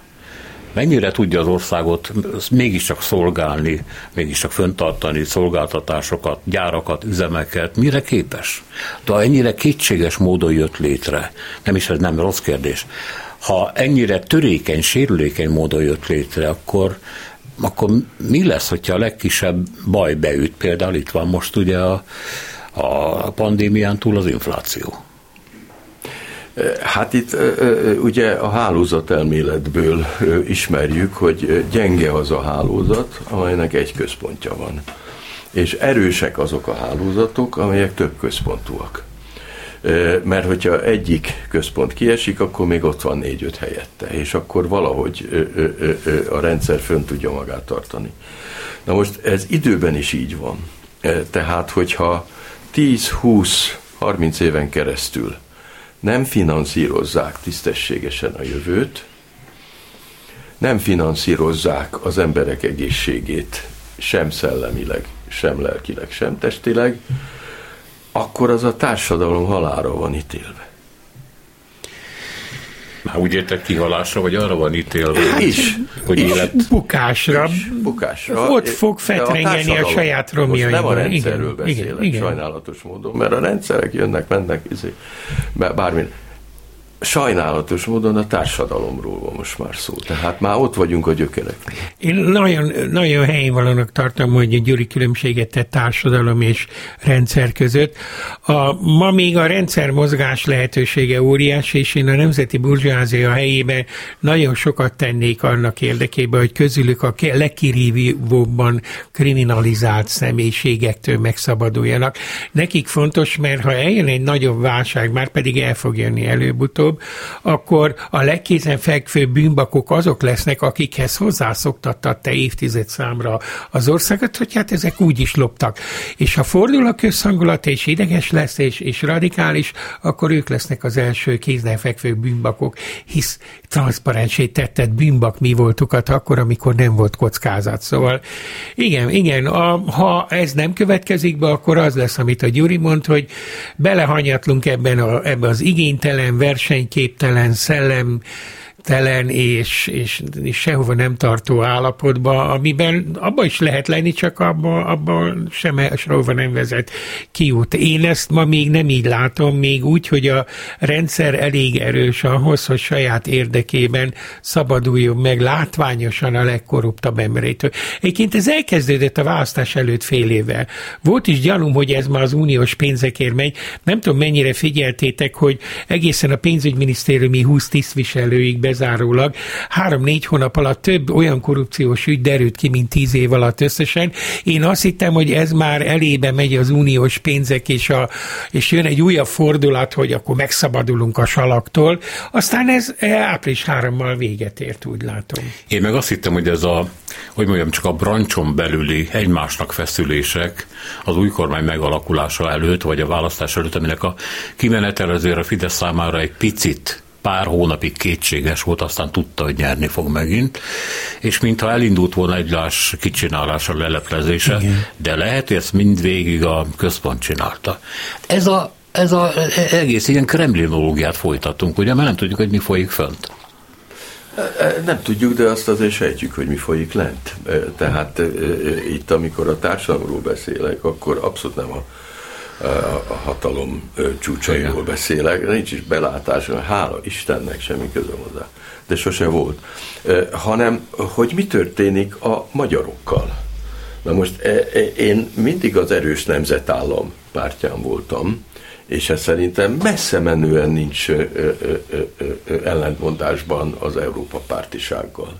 Speaker 1: Mennyire tudja az országot mégiscsak szolgálni, mégiscsak föntartani szolgáltatásokat, gyárakat, üzemeket, mire képes? De ennyire kétséges módon jött létre, nem is ez nem rossz kérdés, ha ennyire törékeny, sérülékeny módon jött létre, akkor akkor mi lesz, hogyha a legkisebb baj beüt? Például itt van most ugye a, a pandémián túl az infláció.
Speaker 4: Hát itt ugye a hálózat elméletből ismerjük, hogy gyenge az a hálózat, amelynek egy központja van. És erősek azok a hálózatok, amelyek több központúak. Mert hogyha egyik központ kiesik, akkor még ott van négy-öt helyette, és akkor valahogy a rendszer fönn tudja magát tartani. Na most ez időben is így van. Tehát, hogyha 10-20-30 éven keresztül nem finanszírozzák tisztességesen a jövőt, nem finanszírozzák az emberek egészségét sem szellemileg, sem lelkileg, sem testileg, akkor az a társadalom halára van ítélve.
Speaker 1: Már úgy értek kihalásra, vagy arra van ítélve,
Speaker 4: is,
Speaker 3: hogy is élet... Bukásra.
Speaker 4: Is, bukásra.
Speaker 3: Ott fog fetrengeni a, a saját romjaiban.
Speaker 4: nem a rendszerről igen, beszélek, igen, igen. sajnálatos módon, mert a rendszerek jönnek, mennek, izé, bármi sajnálatos módon a társadalomról van most már szó. Tehát már ott vagyunk a gyökerek.
Speaker 3: Én nagyon, nagyon helyén valónak tartom, hogy a Gyuri különbséget tett társadalom és rendszer között. A, ma még a rendszer mozgás lehetősége óriási, és én a Nemzeti Burzsázia helyében nagyon sokat tennék annak érdekében, hogy közülük a legkirívóbban kriminalizált személyiségektől megszabaduljanak. Nekik fontos, mert ha eljön egy nagyobb válság, már pedig el fog jönni előbb-utóbb, előbb, akkor a legkézenfekvőbb bűnbakok azok lesznek, akikhez hozzászoktatta te évtized számra az országot, hogy hát ezek úgy is loptak. És ha fordul a közhangulat, és ideges lesz, és, és radikális, akkor ők lesznek az első kézenfekvő bűnbakok, hisz transzparensé tetted bűnbak mi voltukat akkor, amikor nem volt kockázat. Szóval igen, igen, a, ha ez nem következik be, akkor az lesz, amit a Gyuri mond, hogy belehanyatlunk ebben, a, ebben az igénytelen, versenyképtelen szellem telen és, és, és sehova nem tartó állapotba, amiben abban is lehet lenni, csak abban abba sem sehova nem vezet kiút. Én ezt ma még nem így látom, még úgy, hogy a rendszer elég erős ahhoz, hogy saját érdekében szabaduljon meg látványosan a legkorruptabb emberétől. Egyébként ez elkezdődött a választás előtt fél évvel. Volt is gyanúm, hogy ez ma az uniós pénzekért megy. Nem tudom, mennyire figyeltétek, hogy egészen a pénzügyminisztériumi 20 tisztviselőig be bezárólag három-négy hónap alatt több olyan korrupciós ügy derült ki, mint tíz év alatt összesen. Én azt hittem, hogy ez már elébe megy az uniós pénzek, és, a, és jön egy újabb fordulat, hogy akkor megszabadulunk a salaktól. Aztán ez április hárommal véget ért, úgy látom.
Speaker 1: Én meg azt hittem, hogy ez a, hogy mondjam, csak a brancson belüli egymásnak feszülések az új kormány megalakulása előtt, vagy a választás előtt, aminek a kimenetel azért a Fidesz számára egy picit pár hónapig kétséges volt, aztán tudta, hogy nyerni fog megint, és mintha elindult volna egy láss kicsinálása, leleplezése, Igen. de lehet, hogy ezt mindvégig a központ csinálta. Ez a ez a egész ilyen kremlinológiát folytatunk, ugye, mert nem tudjuk, hogy mi folyik fönt.
Speaker 4: E, e, nem tudjuk, de azt azért sejtjük, hogy mi folyik lent. E, tehát itt, amikor a társadalomról beszélek, akkor abszolút nem a a hatalom csúcsairól beszélek, nincs is belátás, hála Istennek semmi közöm hozzá, de sose volt, hanem hogy mi történik a magyarokkal. Na most én mindig az erős nemzetállam pártján voltam, és ez szerintem messze menően nincs ellentmondásban az Európa pártisággal.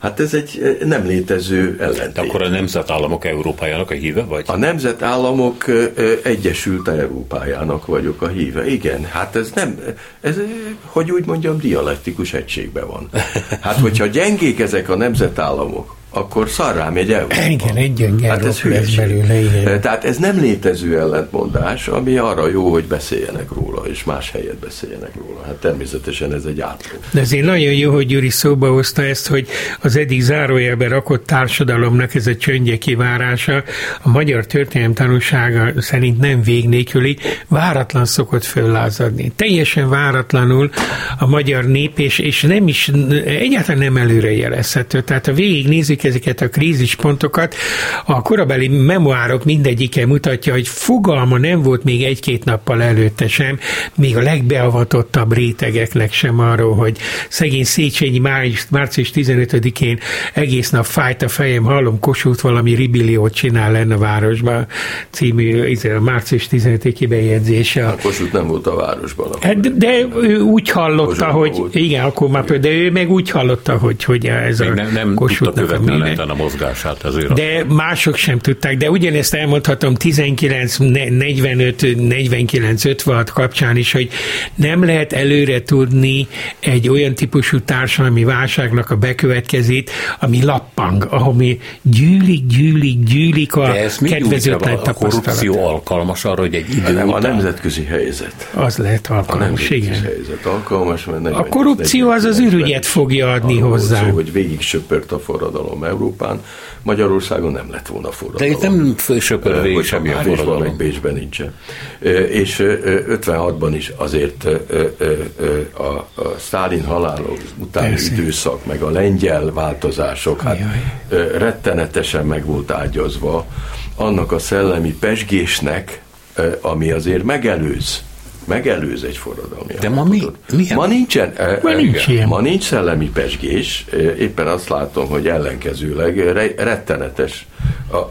Speaker 4: Hát ez egy eh, nem létező ellentét. De
Speaker 1: akkor a nemzetállamok Európájának a híve vagy?
Speaker 4: A nemzetállamok eh, eh, Egyesült Európájának vagyok a híve. Igen, hát ez nem, ez, hogy úgy mondjam, dialektikus egységben van. Hát, hogyha gyengék ezek a nemzetállamok, akkor szarrá megy el.
Speaker 3: Igen, egy hát ez lesz belőle, igen.
Speaker 4: Tehát ez nem létező ellentmondás, ami arra jó, hogy beszéljenek róla, és más helyet beszéljenek róla. Hát természetesen ez egy átló.
Speaker 3: De azért nagyon jó, hogy Gyuri szóba hozta ezt, hogy az eddig zárójelbe rakott társadalomnak ez a csöndje kivárása a magyar történelem tanúsága szerint nem végnélküli, váratlan szokott föllázadni. Teljesen váratlanul a magyar nép, és, és nem is, egyáltalán nem előrejelezhető. Tehát a végig nézik ezeket a krízispontokat, a korabeli memoárok mindegyike mutatja, hogy fogalma nem volt még egy-két nappal előtte sem, még a legbeavatottabb rétegeknek sem arról, hogy szegény Széchenyi március, március 15-én egész nap fájt a fejem, hallom, Kossuth valami ribilliót csinál lenne a városban, című izé, a március 15-i bejegyzése.
Speaker 4: A Kossuth nem volt a városban.
Speaker 3: Hát, de, de ő úgy hallotta, Kossuth hogy volt. igen, akkor már, de ő meg úgy hallotta, hogy, hogy ez
Speaker 1: még a nem, nem Kossuthnak a mozgását ezért.
Speaker 3: De mások sem tudták, de ugyanezt elmondhatom 19, 45, 49, 56 kapcsán is, hogy nem lehet előre tudni egy olyan típusú társadalmi válságnak a bekövetkezét, ami lappang, ami gyűlik, gyűlik, gyűlik a kedvezőtlen
Speaker 1: tapasztalat. A korrupció alkalmas arra, hogy egy idő
Speaker 4: nem, a nemzetközi helyzet.
Speaker 3: Az lehet alkalmas,
Speaker 4: a igen. helyzet alkalmas, mert
Speaker 3: a korrupció az az ürügyet fogja adni hozzá. Szó,
Speaker 4: hogy végig söpört a forradalom forradalom Európán, Magyarországon nem lett volna forradalom.
Speaker 1: De itt nem fősöpör végig semmilyen forradalom.
Speaker 4: Meg Bécsben nincsen. És 56-ban is azért a, a Sztálin halála utáni Persze. időszak, meg a lengyel változások, hát Jaj. rettenetesen meg volt ágyazva annak a szellemi pesgésnek, ami azért megelőz megelőz egy forradalmi
Speaker 1: De ma mi?
Speaker 4: Milyen? Ma nincsen.
Speaker 3: Ma nincs ilyen.
Speaker 4: Ma nincs szellemi pesgés. Éppen azt látom, hogy ellenkezőleg rettenetes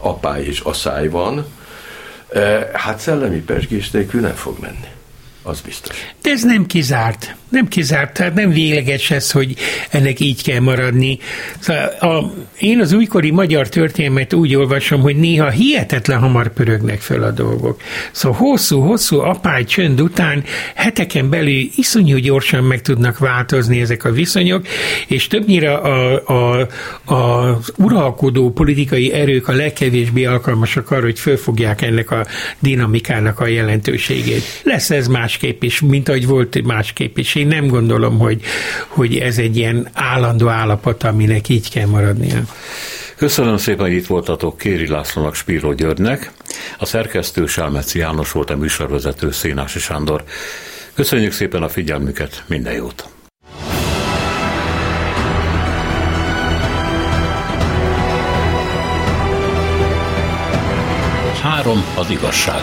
Speaker 4: apály és aszály van. Hát szellemi pesgés nélkül nem fog menni. Az biztos.
Speaker 3: De ez nem kizárt. Nem kizárt, tehát nem végleges ez, hogy ennek így kell maradni. Szóval a, én az újkori magyar történelmet úgy olvasom, hogy néha hihetetlen hamar pörögnek föl a dolgok. Szóval hosszú-hosszú apály csönd után heteken belül iszonyú gyorsan meg tudnak változni ezek a viszonyok, és többnyire a, a, a, az uralkodó politikai erők a legkevésbé alkalmasak arra, hogy fölfogják ennek a dinamikának a jelentőségét. Lesz ez másképp is, mint ahogy volt másképp is én nem gondolom, hogy, hogy ez egy ilyen állandó állapot, aminek így kell maradnia.
Speaker 1: Köszönöm szépen, hogy itt voltatok Kéri Lászlónak, Spíró Györgynek. A szerkesztő Sálmeci János volt a műsorvezető Szénási Sándor. Köszönjük szépen a figyelmüket, minden jót! Három az igazság.